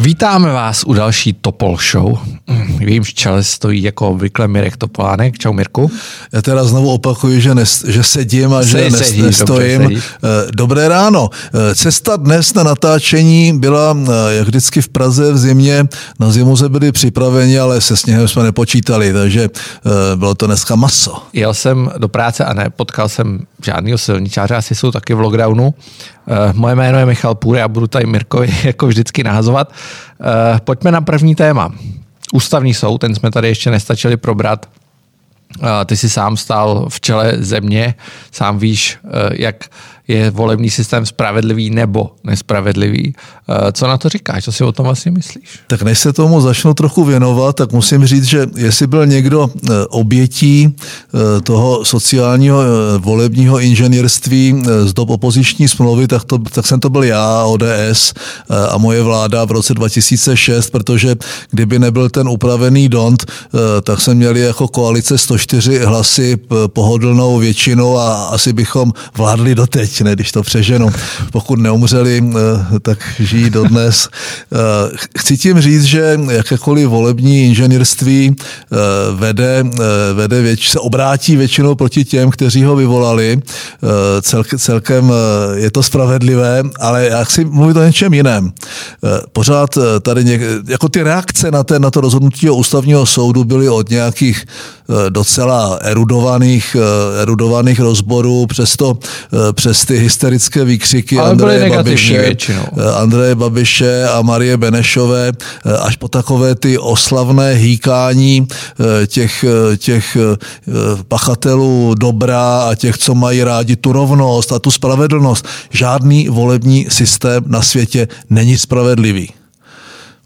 Vítáme vás u další Topol Show. V jejímž čele stojí jako obvykle Mirek Topolánek. Čau Mirku. Já teda znovu opakuju, že, nes, že sedím a že Se- sedíš, nestojím. dobře, sedíš. Eh, Dobré ráno. Eh, Cesta dnes na natáčení byla, eh, jak vždycky v Praze v zimě, na zimu se byli připraveni, ale se sněhem jsme nepočítali, takže eh, bylo to dneska maso. Jel jsem do práce a ne, potkal jsem žádného silničáře, asi jsou taky v lockdownu. Eh, Moje jméno je Michal Půr, já budu tady Mirkovi jako vždycky nahazovat. Eh, Pojďme na první téma. Ústavní soud, ten jsme tady ještě nestačili probrat. Eh, Ty jsi sám stál v čele země, sám víš, jak je volební systém spravedlivý nebo nespravedlivý. Eh, Co na to říkáš? Co si o tom vlastně myslíš? Tak než se tomu začnu trochu věnovat, tak musím říct, že jestli byl někdo eh, obětí eh, toho sociálního volebního inženýrství z dob opoziční smlouvy, tak, to, tak jsem to byl já, ODS a moje vláda v roce 2006, protože kdyby nebyl ten upravený DONT, tak jsme měli jako koalice 104 hlasy pohodlnou většinou a asi bychom vládli doteď, ne, když to přeženu. Pokud neumřeli, eh, tak žijí dodnes. Eh, Chci tím říct, že jakékoliv volební inženýrství eh, vede, vede věč, se obrátí většinou proti těm, kteří ho vyvolali. Celk, celkem je to spravedlivé, ale já chci mluvit o něčem jiném. Pořád tady něk, jako ty reakce na, ten, na to rozhodnutí o ústavního soudu byly od nějakých docela erudovaných, eh, erudovaných rozborů, přesto eh, přes ty hysterické výkřiky Ale Andreje Babiše, většinou. eh, Andreje Babiše a Marie Benešové eh, až po takové ty oslavné hýkání eh, těch, eh, těch eh, pachatelů dobra a těch, co mají rádi tu rovnost a tu spravedlnost. Žádný volební systém na světě není spravedlivý.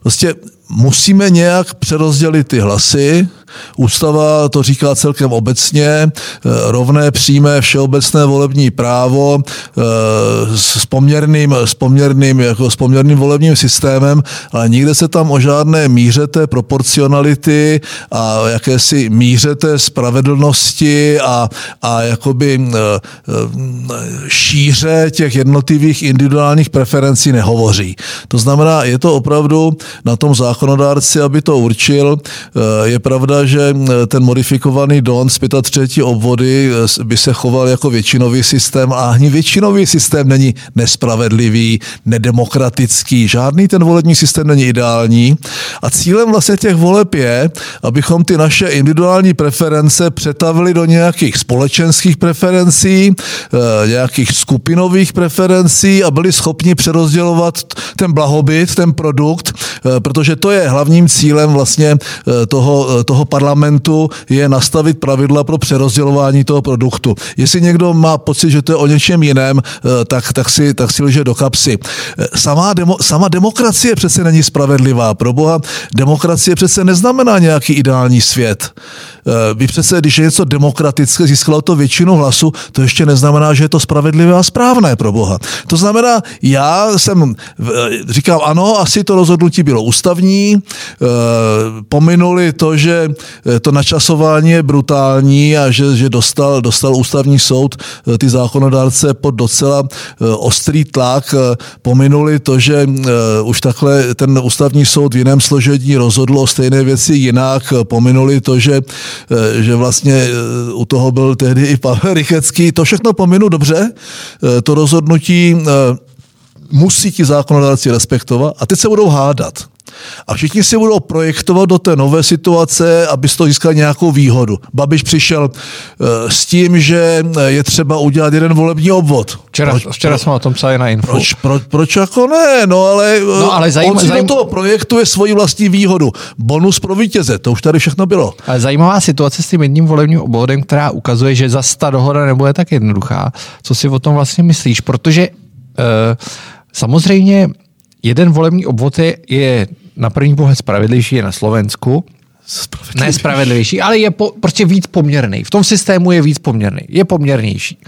Prostě musíme nějak přerozdělit ty hlasy. Ústava to říká celkem obecně, eh, rovné přímé všeobecné volební právo eh, s poměrným, s poměrným, jako s poměrným volebním systémem, ale nikde se tam o žádné míře té proporcionality a jakési míře té spravedlnosti a, a jakoby eh, šíře těch jednotlivých individuálních preferencí nehovoří. To znamená, je to opravdu na tom zákonodárci, aby to určil. Je pravda, že ten modifikovaný DON z 35 obvody eh, by se choval jako většinový systém a ani většinový systém není nespravedlivý, nedemokratický. Žádný ten volební systém není ideální. A cílem vlastně těch voleb je, abychom ty naše individuální preference přetavili do nějakých společenských preferencí, eh, nějakých skupinových preferencí a byli schopni přerozdělovat ten blahobyt, ten produkt, eh, protože to je hlavním cílem vlastně toho, toho parlamentu, je nastavit pravidla pro přerozdělování toho produktu. Jestli někdo má pocit, že to je o něčem jiném, eh, tak, tak, si, tak si lže do kapsy. Eh, Samá, demo, sama demokracie přece není spravedlivá. Pro boha, demokracie přece neznamená nějaký ideální svět. Eh, Vy přece, když je něco demokratické, získalo to většinu hlasu, to ještě neznamená, že je to spravedlivé a správné pro boha. To znamená, já jsem, eh, říkám ano, asi to rozhodnutí bylo ústavní, eh, pominuli to, že to načasování je brutální a že, že dostal, dostal ústavní soud ty zákonodárce pod docela ostrý tlak, pominuli to, že už takhle ten ústavní soud v jiném složení rozhodl o stejné věci jinak, pominuli to, že, že vlastně eh, u toho byl tehdy i Pavel Rychecký, to všechno pominu dobře, eh, to rozhodnutí eh, musí ti zákonodárci respektovat a teď se budou hádat. A všichni si budou projektovat do té nové situace, aby z toho získal nějakou výhodu. Babiš přišel eh, s tím, že eh, je třeba udělat jeden volební obvod. Včera, Proč- včera jsme o tom psali na info. proč, proč, proč jako ne? No ale, No, ale zajím- on si zajím- do toho projektuje svoji vlastní výhodu. Bonus pro vítěze, to už tady všechno bylo. Ale zajímavá situace s tím jedním volebním obvodem, která ukazuje, že zase ta dohoda nebude tak jednoduchá. Co si o tom vlastně myslíš? Protože uh, samozřejmě jeden volební obvod je, je na první pohled spravedlivější je na Slovensku, ne spravedlivější, ale je po, prostě víc poměrný. V tom systému je víc poměrný. Je poměrnější.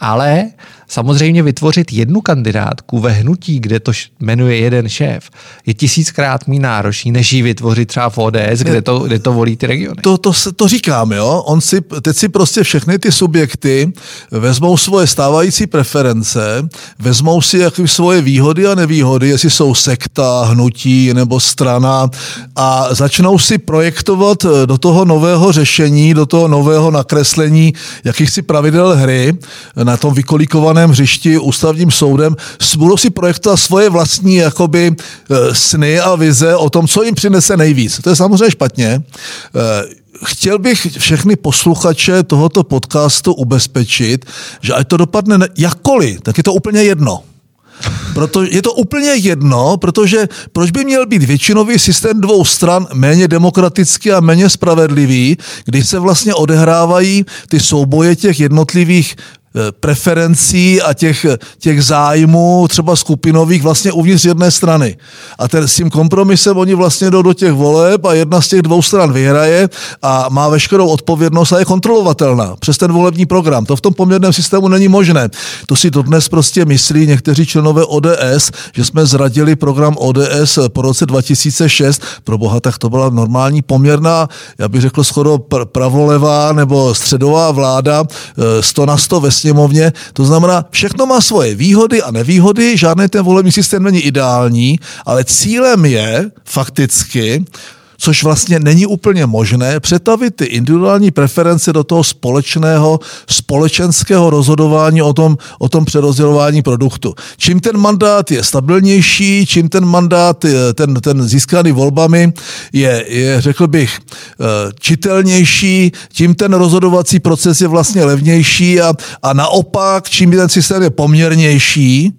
Ale Samozřejmě vytvořit jednu kandidátku ve hnutí, kde to jmenuje jeden šéf, je tisíckrát méně náročný, než ji vytvořit třeba v ODS, kde to, kde to volí ty regiony. To, to, to říkám, jo. On si, teď si prostě všechny ty subjekty vezmou svoje stávající preference, vezmou si jaký svoje výhody a nevýhody, jestli jsou sekta, hnutí nebo strana a začnou si projektovat do toho nového řešení, do toho nového nakreslení jakýchsi pravidel hry na tom vykolíkovaném hřišti ústavním soudem, budou si projektovat svoje vlastní jakoby e, sny a vize o tom, co jim přinese nejvíc. To je samozřejmě špatně. E, chtěl bych všechny posluchače tohoto podcastu ubezpečit, že ať to dopadne jakkoliv, tak je to úplně jedno. Proto je to úplně jedno, protože proč by měl být většinový systém dvou stran méně demokratický a méně spravedlivý, když se vlastně odehrávají ty souboje těch jednotlivých Eh, preferencí a těch, těch zájmů třeba skupinových vlastně uvnitř jedné strany. A ten, s tím kompromisem oni vlastně jdou do těch voleb a jedna z těch dvou stran vyhraje a má veškerou odpovědnost a je kontrolovatelná přes ten volební program. To v tom poměrném systému není možné. To si dodnes prostě myslí někteří členové ODS, že jsme zradili program ODS po roce 2006. Pro boha, tak to byla normální poměrná, já bych řekl skoro pravolevá nebo středová vláda 100 eh, na 100 ve sněmovně. To znamená, všechno má svoje výhody a nevýhody, žádný ten volební systém není ideální, ale cílem je fakticky což vlastně není úplně možné, přetavit ty individuální preference do toho společného, společenského rozhodování o tom, o tom přerozdělování produktu. Čím ten mandát je stabilnější, čím ten mandát, ten, ten získaný volbami je, je, řekl bych, eh, čitelnější, tím ten rozhodovací proces je vlastně levnější a, a naopak, čím ten systém je poměrnější,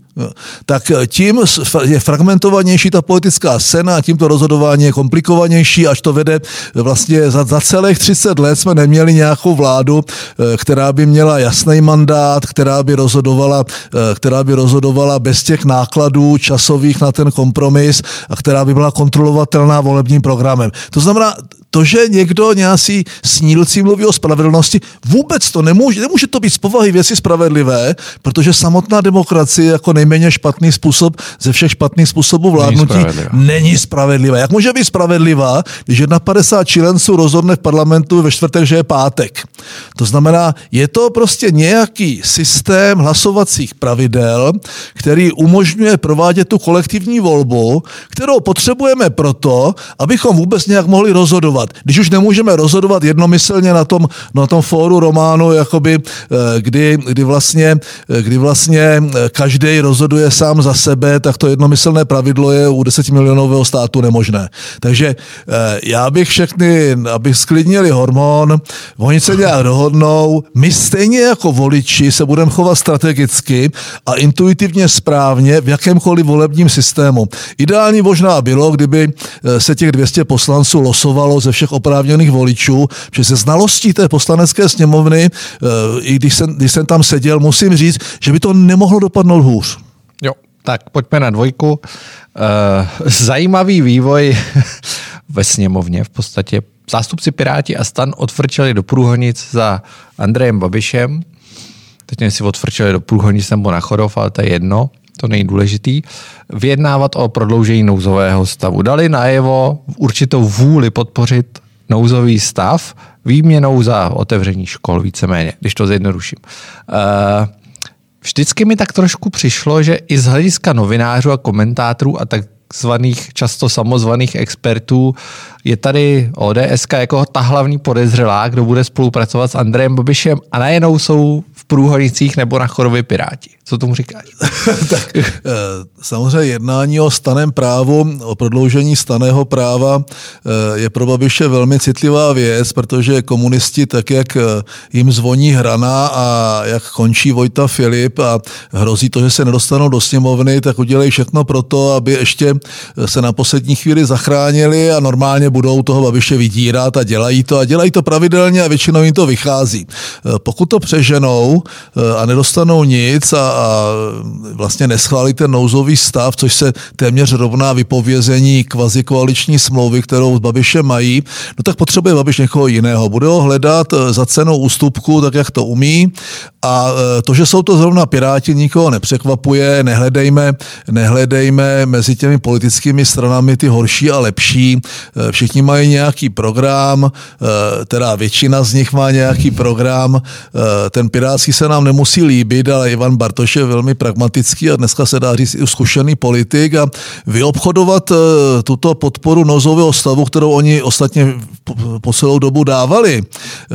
tak tím je fragmentovanější ta politická scéna a tím to rozhodování je komplikovanější, až to vede vlastně za, za celých 30 let jsme neměli nějakou vládu, eh, která by měla jasný mandát, která by rozhodovala, eh, která by rozhodovala bez těch nákladů časových na ten kompromis a která by byla kontrolovatelná volebním programem. To znamená, to, že někdo nějaký snílci mluví o spravedlnosti, vůbec to nemůže, nemůže to být z povahy věci spravedlivé, protože samotná demokracie jako nejméně špatný způsob ze všech špatných způsobů vládnutí není spravedlivá. není spravedlivá. Jak může být spravedlivá, když 51 čilenců rozhodne v parlamentu ve čtvrtek, že je pátek? To znamená, je to prostě nějaký systém hlasovacích pravidel, který umožňuje provádět tu kolektivní volbu, kterou potřebujeme proto, abychom vůbec nějak mohli rozhodovat rozhodovat. Když už nemůžeme rozhodovat jednomyslně na tom, na tom fóru románu, jakoby, eh, kdy, kdy, vlastně, eh, kdy vlastně eh, každý rozhoduje sám za sebe, tak to jednomyslné pravidlo je u 10 milionového státu nemožné. Takže já bych všechny, abych sklidnili hormon, oni se nějak dohodnou, my stejně jako voliči se budeme chovat strategicky a intuitivně správně v jakémkoliv volebním systému. Ideální možná bylo, kdyby se těch 200 poslanců losovalo ze ze všech oprávněných voličů, že se znalostí té poslanecké sněmovny, eh, i když jsem, když jsem tam seděl, musím říct, že by to nemohlo dopadnout hůř. Jo, tak pojďme na dvojku. Eh, zajímavý vývoj ve sněmovně. V podstatě zástupci Piráti a stan odfrčeli do průhonic za Andrejem Babišem. Teď si odfrčeli do průhonic nebo na Chodov, ale to je jedno to nejdůležitý, vyjednávat o prodloužení nouzového stavu. Dali najevo určitou vůli podpořit nouzový stav výměnou za otevření škol, víceméně, když to zjednoduším. Uh, vždycky mi tak trošku přišlo, že i z hlediska novinářů a komentátorů a tak zvaných, často samozvaných expertů, je tady ODS jako ta hlavní podezřelá, kdo bude spolupracovat s Andrejem Babišem a najednou jsou v průhodnicích nebo na chorově Piráti. Co tomu říkáš? tak eh, samozřejmě jednání o staném právu, o prodloužení staného práva eh, je pro Babiše velmi citlivá věc, protože komunisti, tak jak eh, jim zvoní hrana a jak končí Vojta Filip a hrozí to, že se nedostanou do sněmovny, tak udělají všechno pro to, aby ještě se na poslední chvíli zachránili a normálně budou toho Babiše vydírat a dělají to a dělají to pravidelně a většinou jim to vychází. Pokud to přeženou a nedostanou nic a a vlastně neschválí ten nouzový stav, což se téměř rovná vypovězení kvazi koaliční smlouvy, kterou s Babišem mají, no tak potřebuje Babiš někoho jiného. Bude ho hledat eh, za cenou ústupku, tak jak to umí. A eh, to, že jsou to zrovna Piráti, nikoho nepřekvapuje. Nehledejme, nehledejme mezi těmi politickými stranami ty horší a lepší. Eh, všichni mají nějaký program, teda většina z nich má nějaký program. Ten pirátský se nám nemusí líbit, ale Ivan Bartoš je velmi pragmatický a dneska se dá říct i zkušený politik a vyobchodovat tuto podporu nozového stavu, kterou oni ostatně po celou dobu dávali,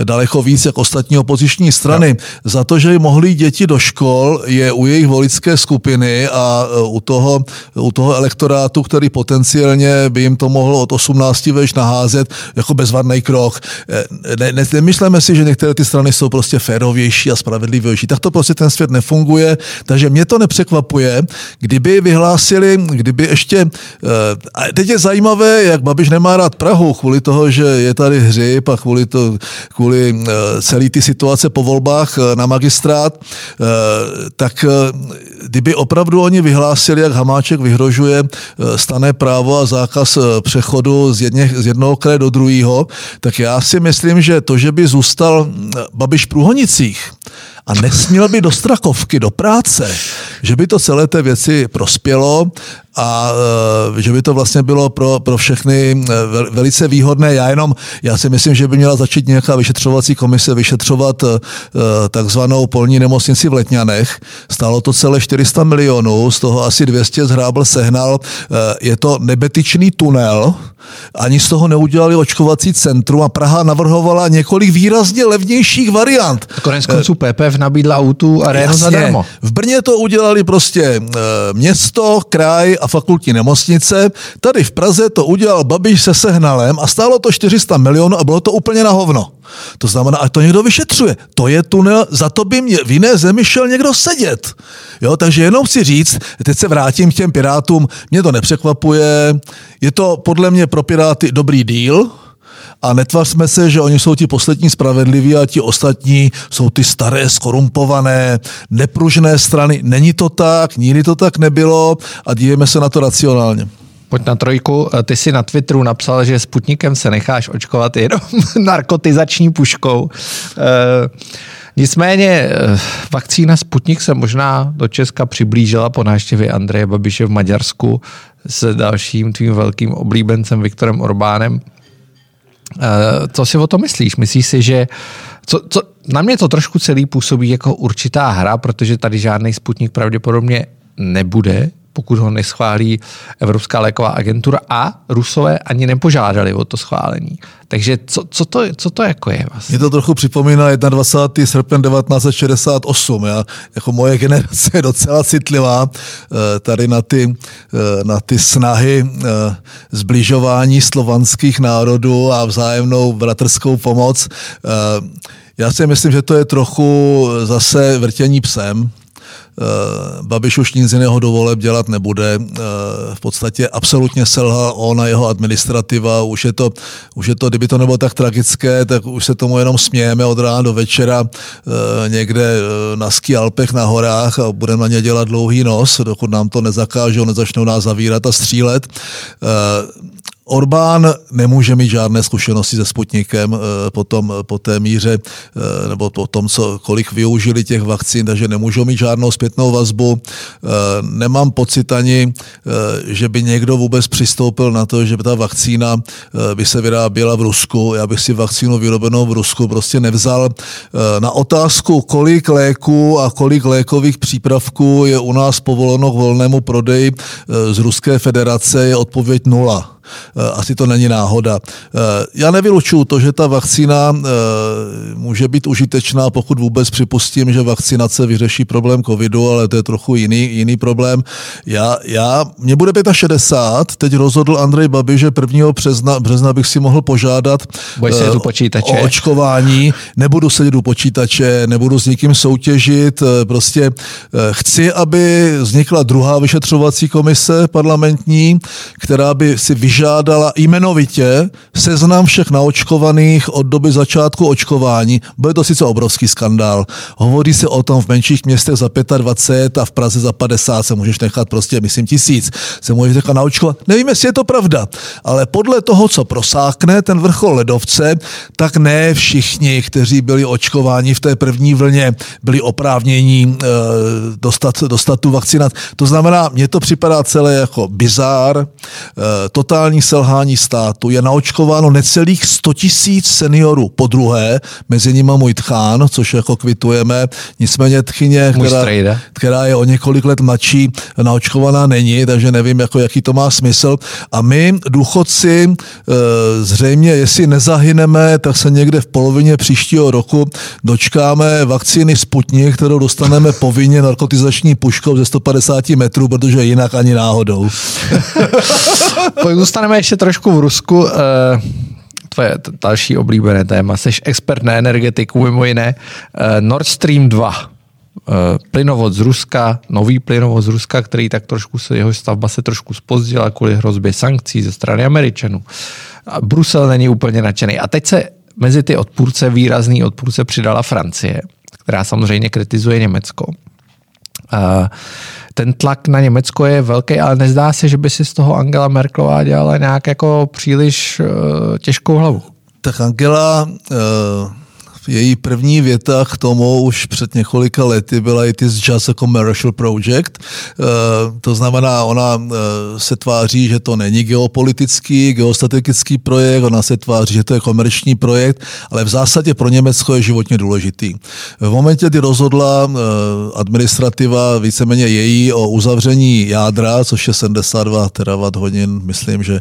daleko víc jak ostatní opoziční strany, no. za to, že mohli děti do škol, je u jejich voličské skupiny a e, u toho, u toho elektorátu, který potenciálně by jim to mohlo od 18 veš naházet, jako bezvadný krok. Ne, ne, nemyslíme si, že některé ty strany jsou prostě férovější a spravedlivější. Tak to prostě ten svět nefunguje, takže mě to nepřekvapuje, kdyby vyhlásili, kdyby ještě, e, teď je zajímavé, jak Babiš nemá rád Prahu kvůli toho, že je tady hřib a kvůli, to, kvůli eh, celé ty situace po volbách eh, na magistrát, eh, tak kdyby opravdu oni vyhlásili, jak Hamáček vyhrožuje stané právo a zákaz přechodu z, jedně, z jednoho kraje do druhého, tak já si myslím, že to, že by zůstal Babiš v Průhonicích, a nesměl by do Strakovky, do práce, že by to celé té věci prospělo a e, že by to vlastně bylo pro, pro všechny e, velice výhodné. Já jenom, já si myslím, že by měla začít nějaká vyšetřovací komise vyšetřovat e, takzvanou polní nemocnici v Letňanech. Stálo to celé 400 milionů, z toho asi 200 zhrábl sehnal. Je to nebetyčný tunel, ani z toho neudělali očkovací centrum a Praha navrhovala několik výrazně levnějších variant. Konec konců PPF nabídla autu a zadarmo. V Brně to udělali prostě město, kraj a fakultní nemocnice. Tady v Praze to udělal Babiš se sehnalem a stálo to 400 milionů a bylo to úplně na hovno. To znamená, ať to někdo vyšetřuje. To je tunel, za to by mě v jiné zemi šel někdo sedět. Jo, takže jenom chci říct, teď se vrátím k těm pirátům, mě to nepřekvapuje, je to podle mě pro piráty dobrý díl, a netvařme se, že oni jsou ti poslední spravedliví a ti ostatní jsou ty staré, skorumpované, nepružné strany. Není to tak, nikdy to tak nebylo a dívejme se na to racionálně. Pojď na trojku. Ty si na Twitteru napsal, že Sputnikem se necháš očkovat jenom narkotizační puškou. E, nicméně eh, vakcína Sputnik se možná do Česka přiblížila po návštěvě Andreje Babiše v Maďarsku s dalším tvým velkým oblíbencem Viktorem Orbánem. Eh, co si o to myslíš? Myslíš si, že co, co, na mě to trošku celý působí jako určitá hra, protože tady žádný Sputnik pravděpodobně nebude, pokud ho neschválí Evropská léková agentura a Rusové ani nepožádali o to schválení. Takže co, co, to, co to jako je vlastně? Mě to trochu připomíná 21. srpen 1968. Já, jako moje generace je docela citlivá eh, tady na ty, eh, na ty snahy eh, zbližování slovanských národů a vzájemnou bratrskou pomoc. Já si myslím, že to je trochu zase vrtění psem, Babiš už nic jiného dovoleb dělat nebude. Eh, v podstatě absolutně selhal on a jeho administrativa. Už je to, už je to, kdyby to nebylo tak tragické, tak už se tomu jenom smějeme od rána do večera eh, někde na ski Alpech na horách a budeme na ně dělat dlouhý nos, dokud nám to nezakážou, nezačnou nás zavírat a střílet. Orbán nemůže mít žádné zkušenosti se Sputnikem eh, po, tom, po té míře, eh, nebo po tom, co, kolik využili těch vakcín, takže nemůžou mít žádnou zpětnou vazbu. Eh, nemám pocit ani, že by někdo vůbec přistoupil na to, že by ta vakcína by se vyráběla v Rusku. Já bych si vakcínu vyrobenou v Rusku prostě nevzal. Na otázku, kolik léků a kolik lékových přípravků je u nás povoleno k volnému prodeji z Ruské federace, je odpověď nula. Eh, asi to není náhoda. Eh, já nevylučuju to, že ta vakcína eh, může být užitečná, pokud vůbec připustím, že vakcinace vyřeší problém covidu, ale to je trochu jiný, jiný problém. Já, já, mě bude 65, teď rozhodl Andrej Babi, že 1. března, března bych si mohl požádat uh, počítače. o očkování, nebudu sedět u počítače, nebudu s nikým soutěžit, prostě chci, aby vznikla druhá vyšetřovací komise parlamentní, která by si vyžadovala vyžádala jmenovitě seznam všech naočkovaných od doby začátku očkování. Bude to sice obrovský skandál. Hovoří se o tom v menších městech za 25 a v Praze za 50 se můžeš nechat prostě, myslím, tisíc se můžeš nechat naočkovat. Nevím, jestli je to pravda, ale podle toho, co prosákne ten vrchol ledovce, tak ne všichni, kteří byli očkováni v té první vlně, byli oprávnění e, dostat, dostat tu vakcinaci. To znamená, mně to připadá celé jako bizár, e, totální selhání státu. Je naočkováno necelých 100 tisíc seniorů po druhé, mezi nimi můj tchán, což jako kvitujeme. Nicméně tchyně, která, která je o několik let mladší, naočkovaná není, takže nevím, jako, jaký to má smysl. A my, důchodci, e, zřejmě, jestli nezahyneme, tak se někde v polovině příštího roku dočkáme vakcíny Sputnik, kterou dostaneme povinně narkotizační puškou ze 150 metrů, protože jinak ani náhodou. Zůstaneme ještě trošku v Rusku. Eh, tvoje další oblíbené téma. Jsi expert na energetiku, mimo jiné. Eh, Nord Stream 2 eh, plynovod z Ruska, nový plynovod z Ruska, který tak trošku se, jeho stavba se trošku spozdila kvůli hrozbě sankcí ze strany Američanů. A Brusel není úplně nadšený. A teď se mezi ty odpůrce, výrazný odpůrce přidala Francie, která samozřejmě kritizuje Německo. Ten tlak na Německo je velký, ale nezdá se, že by si z toho Angela Merkelová dělala nějak jako příliš uh, těžkou hlavu. Tak Angela uh její první věta k tomu už před několika lety byla It is just a commercial project. Eh, to znamená, ona eh, se tváří, že to není geopolitický, geostrategický projekt, ona se tváří, že to je komerční projekt, ale v zásadě pro Německo je životně důležitý. V momentě, kdy rozhodla eh, administrativa víceméně její o uzavření jádra, což je 72 terawatt hodin, myslím, že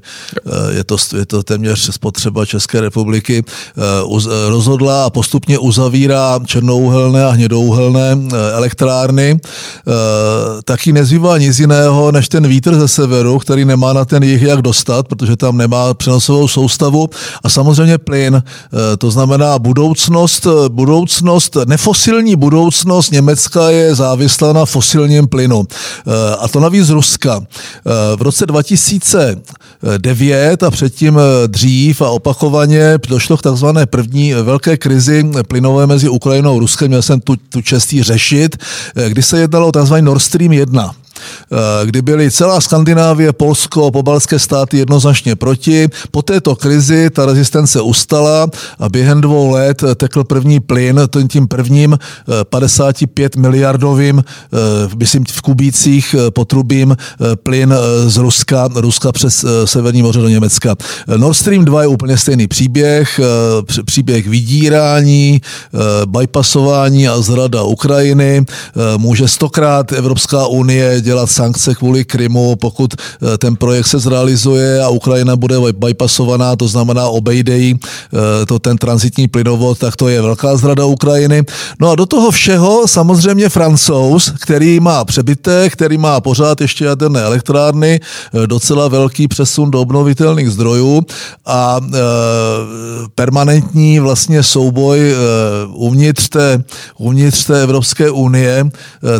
je to, je to téměř spotřeba České republiky, rozhodla a postup postupně uzavírá černouhelné a hnědouhelné eh, elektrárny, eh, taky nezbývá nic jiného než ten vítr ze severu, který nemá na ten jich jak dostat, protože tam nemá přenosovou soustavu a samozřejmě plyn. Eh, to znamená budoucnost, budoucnost, nefosilní budoucnost Německa je závislá na fosilním plynu. A to navíc Ruska. V roce 2009 a předtím dřív a opakovaně došlo k takzvané první velké krizi plynové mezi Ukrajinou a Ruskem, měl jsem tu, tu čestí řešit, eh, kdy se jednalo o tzv. Nord Stream 1. Eh, kdy byly celá Skandinávie, Polsko, pobalské státy jednoznačně proti. Po této krizi ta rezistence ustala a během dvou let tekl první plyn, tím prvním 55 eh, miliardovým, eh, myslím v kubících potrubím plyn z Ruska, Ruska přes Severní moře do Německa. Nord Stream 2 je úplně stejný příběh, příběh vydírání, bypassování a zrada Ukrajiny. Může stokrát Evropská unie dělat sankce kvůli Krymu, pokud eh, ten projekt se zrealizuje a Ukrajina bude bypassovaná, to znamená obejdejí eh, to ten transitní plynovod, tak to je velká zrada Ukrajiny. No a do toho všeho samozřejmě francouz, který má přebytek, který má pořád ještě jaderné elektrárny, eh, docela velký přesun do obnovitelných zdrojů a e, permanentní vlastně souboj e, uvnitř té, uvnitř té Evropské unie,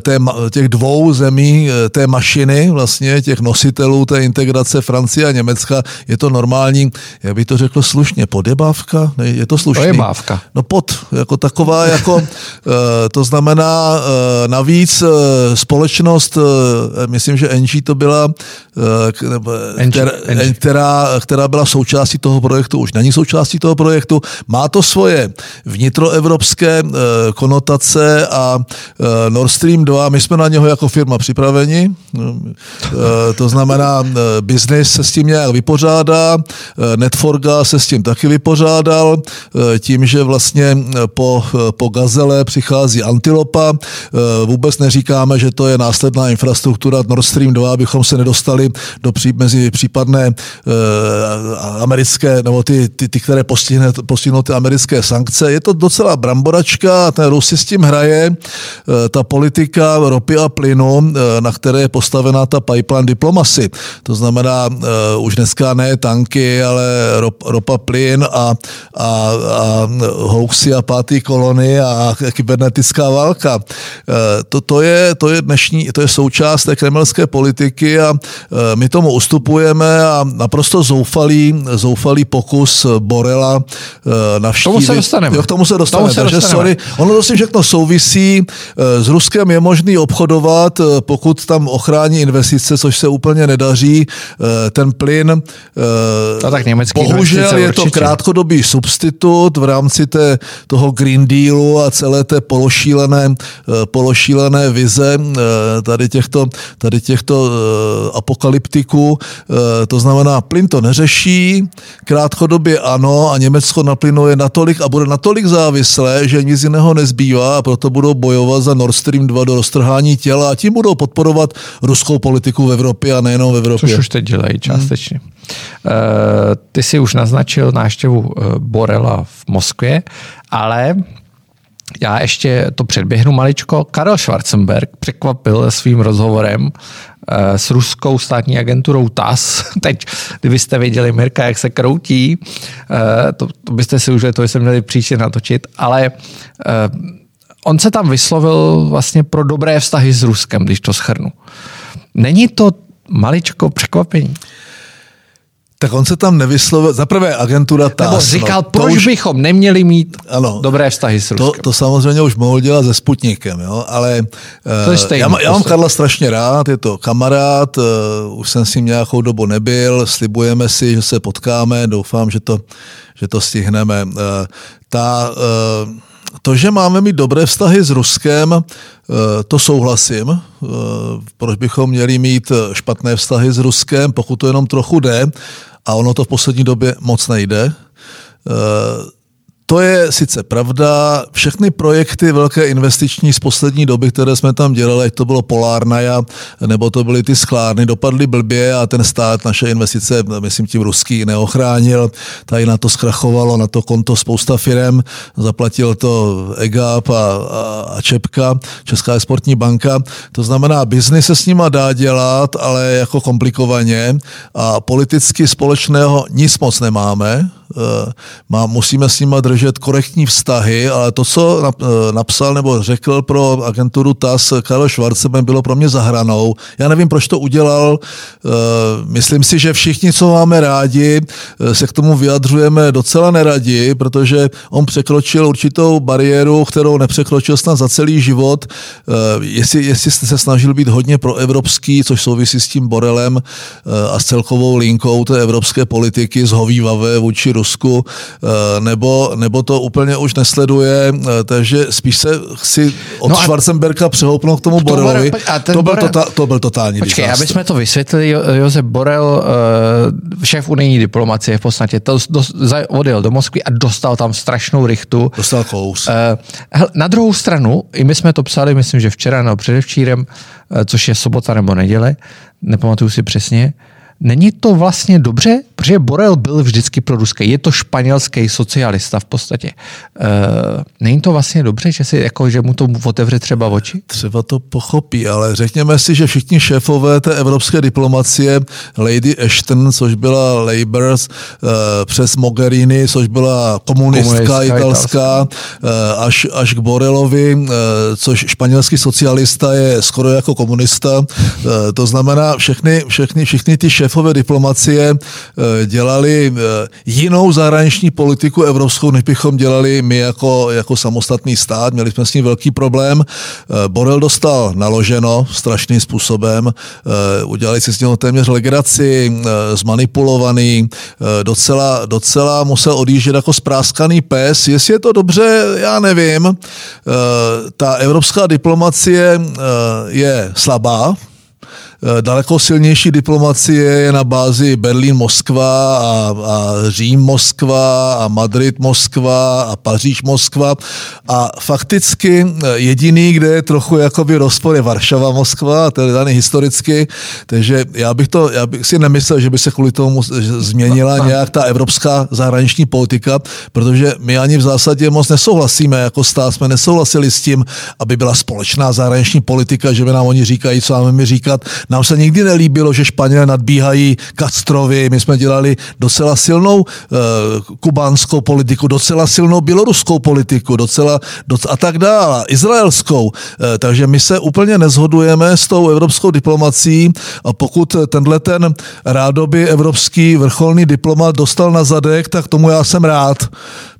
té, těch dvou zemí, té mašiny, vlastně těch nositelů té integrace Francie a Německa, je to normální, jak by to řekl slušně, podebávka? Ne, je to slušný? Podebávka. No pod, jako taková, jako, eh, to znamená eh, navíc eh, společnost, myslím, že NG to byla, která, která, která byla součástí toho projektu, už není součástí toho projektu, má to svoje vnitroevropské konotace a Nord Stream 2, my jsme na něho jako firma připraveni, Eh, to znamená, eh, biznis se s tím nějak vypořádá, eh, Netforga se s tím taky vypořádal, tím, že vlastně po, po Gazele přichází Antilopa. Vůbec neříkáme, že to je následná infrastruktura Nord Stream 2, abychom se nedostali do pří, mezi případné americké, nebo ty, ty, ty které postihne, postihnou ty americké sankce. Je to docela bramboračka, ten Rus si s tím hraje. Ta politika ropy a plynu, na které je postavená ta pipeline diplomacy. To znamená uh, už dneska ne tanky, ale rop, ropa, plyn a, a, a hoaxy a pátý kolony a kybernetická válka. Uh, to, to, je, to je dnešní, to je součást té kremelské politiky a uh, my tomu ustupujeme a naprosto zoufalý, zoufalý pokus Borela uh, navštívit. Tomu se dostaneme. Jo, k tomu se dostaneme. Tomu se takže dostaneme. sorry. Ono to si všechno souvisí. S Ruskem je možný obchodovat, pokud tam ochrání investice, což se úplně nedaří. Ten plyn, no, tak bohužel je to krátkodobý substitut v rámci té, toho Green Dealu a celé té pološílené, pološílené vize tady těchto, tady těchto apokalyptiků. To znamená, plyn to neřeší, krátkodobě ano a Německo na plynu je natolik a bude natolik závislé, že nic jiného nezbývá a proto budou bojovat za Nord Stream 2 do roztrhání těla a tím budou podporovat ruskou politiku v Evropě a nejenom v Evropě. Což už teď dělají částečně. Hmm. Ty si už naznačil návštěvu eh, Borela v Moskvě, ale já ještě to předběhnu maličko. Karel Schwarzenberg překvapil svým rozhovorem eh, s ruskou státní agenturou TAS. Teď, kdybyste viděli Mirka, jak se kroutí, to, to byste si už to jsem měli příště natočit, ale on se tam vyslovil vlastně pro dobré vztahy s Ruskem, když to schrnu. Není to maličko překvapení? Tak on se tam nevyslovil. Za prvé agentura TAS. Nebo říkal, no, proč už, bychom neměli mít ano, dobré vztahy s Ruskem. To, to samozřejmě už mohl dělat se Sputnikem, jo? ale to je stejný, já, já mám Karla strašně rád, je to kamarád, uh, už jsem s ním nějakou dobu nebyl, slibujeme si, že se potkáme, doufám, že to, že to stihneme. Uh, ta... Uh, to, že máme mít dobré vztahy s Ruskem, eh, to souhlasím. Eh, proč bychom měli mít špatné vztahy s Ruskem, pokud to jenom trochu jde, a ono to v poslední době moc nejde. To je sice pravda, všechny projekty velké investiční z poslední doby, které jsme tam dělali, ať to bylo Polárnaja, nebo to byly ty sklárny, dopadly blbě a ten stát naše investice, myslím tím ruský, neochránil. Tady na to zkrachovalo, na to konto spousta firem, zaplatil to EGAP a, a, a Čepka, Česká exportní banka. To znamená, biznis se s nima dá dělat, ale jako komplikovaně a politicky společného nic moc nemáme, má, musíme s nimi držet korektní vztahy, ale to, co eh, napsal nebo řekl pro agenturu TAS Karel Schwarzenberg, bylo pro mě zahranou. Já nevím, proč to udělal. Eh, myslím si, že všichni, co máme rádi, se k tomu vyjadřujeme docela neradi, protože on překročil určitou bariéru, kterou nepřekročil snad za celý život. Jestli, jestli jste se snažil být hodně proevropský, což souvisí s tím Borelem a s celkovou linkou té evropské politiky zhovývavé vůči Rusku, eh, nebo, nebo to úplně už nesleduje, eh, takže spíš se chci od no Schwarzenberga přehoupnout k tomu Borelovi. To byl, tota, to byl totální Počkej, aby jsme to vysvětlili, Josef Borel, eh, šéf unijní diplomacie v podstatě, to, odjel do Moskvy a dostal tam strašnou rychtu. Dostal kous. Na druhou stranu, i my jsme to psali, myslím, že včera nebo předevčírem, což je sobota nebo neděle, nepamatuju si přesně, Není to vlastně dobře, protože Borel byl vždycky pro ruské. Je to španělský socialista v podstatě. E, není to vlastně dobře, že, si, jako, že mu to otevře třeba oči? Třeba to pochopí, ale řekněme si, že všichni šéfové té evropské diplomacie, Lady Ashton, což byla Labour, e, přes Mogherini, což byla komunistka, komunistka italská, e, až, až k Borelovi, e, což španělský socialista je skoro jako komunista. E, to znamená, všechny, všechny, všechny ty šéfové šéfové diplomacie eh, dělali eh, jinou zahraniční politiku evropskou, než bychom dělali my jako, jako samostatný stát. Měli jsme s ním velký problém. Eh, Borel dostal naloženo strašným způsobem. Udělali si s něho téměř legraci, zmanipulovaný, docela, docela musel odjíždět jako spráskaný pes. Jestli je to dobře, já nevím. Ta evropská diplomacie je slabá, daleko silnější diplomacie je na bázi Berlín-Moskva a, a Řím-Moskva a Madrid-Moskva a Paříž-Moskva. A fakticky jediný, kde je trochu jakoby rozpor je Varšava-Moskva, to je daný historicky, takže já bych to, já bych si nemyslel, že by se kvůli tomu změnila nějak ta evropská zahraniční politika, protože my ani v zásadě moc nesouhlasíme, jako stát. Jsme nesouhlasili s tím, aby byla společná zahraniční politika, že by nám oni říkají, co máme mi říkat. Nám se nikdy nelíbilo, že Španělé nadbíhají Castrovi, my jsme dělali docela silnou uh, kubánskou politiku, docela silnou běloruskou politiku, docela, docela a tak dále, izraelskou. Uh, takže my se úplně nezhodujeme s tou evropskou diplomací a pokud tenhle ten rádoby evropský vrcholný diplomat dostal na zadek, tak tomu já jsem rád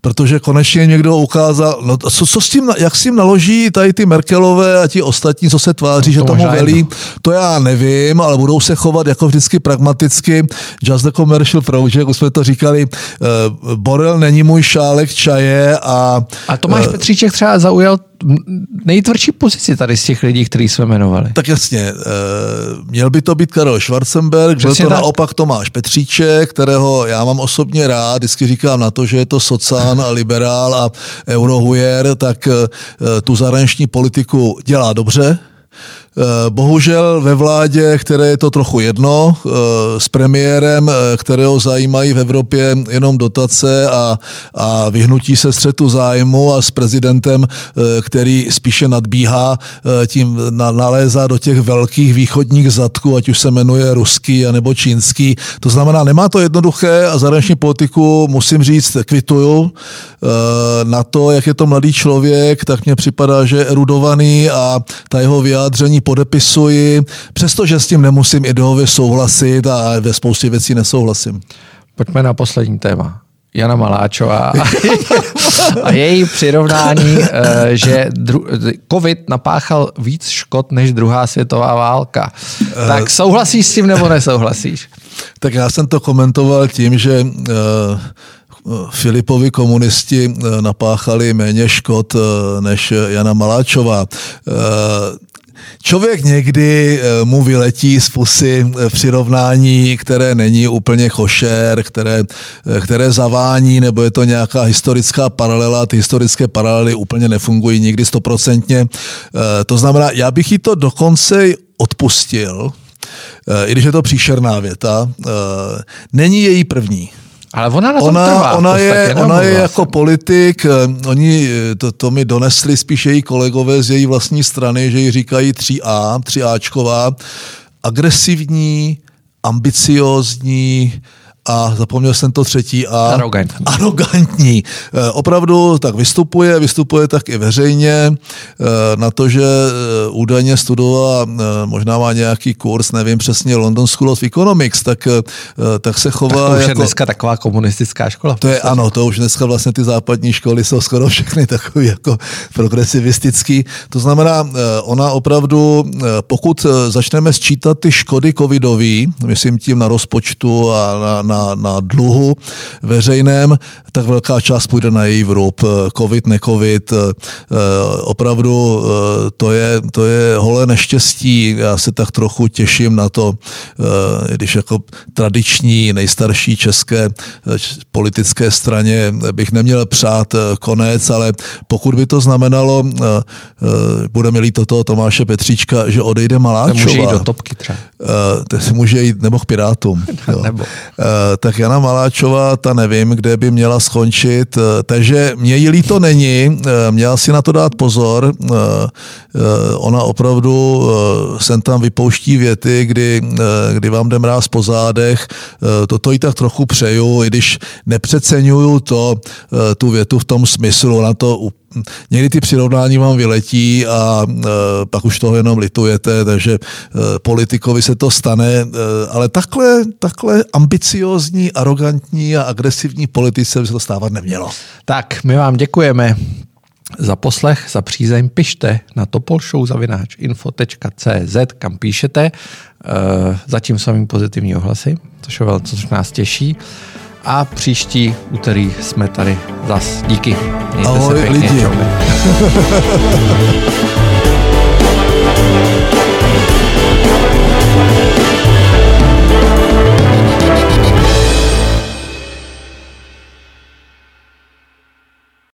protože konečně někdo ukázal, no, co, co s tím, jak s tím naloží tady ty Merkelové a ti ostatní, co se tváří, no, že to tomu velí, jedno. to já nevím, ale budou se chovat jako vždycky pragmaticky. Just the commercial project, jak jsme to říkali, uh, Borel není můj šálek čaje a... A Tomáš uh, Petříček třeba zaujal nejtvrdší pozici tady z těch lidí, který jsme jmenovali. Tak jasně, měl by to být Karel Schwarzenberg, byl to tak. naopak Tomáš Petříček, kterého já mám osobně rád, vždycky říkám na to, že je to socán a liberál a eurohujer, tak tu zahraniční politiku dělá dobře, Eh, bohužel ve vládě, které je to trochu jedno, eh, s premiérem, eh, kterého zajímají v Evropě jenom dotace a, a vyhnutí se střetu zájmu a s prezidentem, který spíše nadbíhá, tím nalézá do těch velkých východních zadků, ať už se jmenuje ruský nebo čínský. To znamená, nemá to jednoduché a zahraniční politiku, musím říct, kvituju na to, jak je to mladý člověk, tak mně připadá, že je erudovaný a ta jeho vyjádření podepisuji, přestože s tím nemusím ideově souhlasit a ve spoustě věcí nesouhlasím. Pojďme na poslední téma. Jana Maláčová a její přirovnání, eh, že COVID napáchal víc škod než druhá světová válka. Tak souhlasíš s tím nebo nesouhlasíš? Tak já jsem to komentoval tím, že eh, Filipovi komunisti eh, napáchali méně škod než Jana Maláčová. Člověk někdy eh, mu vyletí z pusy eh, přirovnání, které není úplně košer, které, eh, které zavání, nebo je to nějaká historická paralela. Ty historické paralely úplně nefungují nikdy stoprocentně. To znamená, já bych jí to dokonce odpustil, i když je to příšerná věta. Není její první. Ale ona na tom ona, trvá, ona je, ona je jako politik, eh, oni eh, to, to mi donesli spíš její kolegové z její vlastní strany, že ji říkají 3A, 3Ačková, agresivní, ambiciózní, a zapomněl jsem to třetí a arrogantní. arrogantní. E, opravdu tak vystupuje, vystupuje tak i veřejně e, na to, že e, údajně studovala, možná má nějaký kurz, nevím přesně, London School of Economics, tak, tak se chová tak to už jako, je dneska taková komunistická škola. To je ano, to už dneska vlastně ty západní školy jsou skoro všechny takový jako progresivistický. To znamená, ona opravdu, pokud začneme sčítat ty škody covidový, myslím tím na rozpočtu a na, na na, na dluhu veřejném, tak velká část půjde na její vrub. Covid, necovid, eh, opravdu eh, to je, to je holé neštěstí. Já se tak trochu těším na to, eh, když jako tradiční, nejstarší české politické straně bych neměl přát konec, ale pokud by to znamenalo, budeme líto toto Tomáše Petříčka, že odejde Maláčová. Může jít do topky třeba. To si může jít, nebo k Pirátům. nebo tak Jana Maláčová, ta nevím, kde by měla skončit, eh, takže mě jí líto není, eh, měla si na to dát pozor, eh, ona opravdu sem tam vypouští věty, kdy, kdy vám jde mráz po zádech, toto jí tak trochu přeju, i když nepřeceňuju to, tu větu v tom smyslu, na to někdy ty přirovnání vám vyletí a e, pak už toho jenom litujete, takže e, politikovi se to stane, e, ale takhle, takhle ambiciozní, arrogantní a agresivní politice by se to stávat nemělo. Tak, my vám děkujeme za poslech, za přízeň pište na topolshow.info.cz, kam píšete. Zatím samým pozitivní ohlasy, což, je, což nás těší a příští úterý jsme tady zas. Díky. Mějte Ahoj, se pěkně. lidi.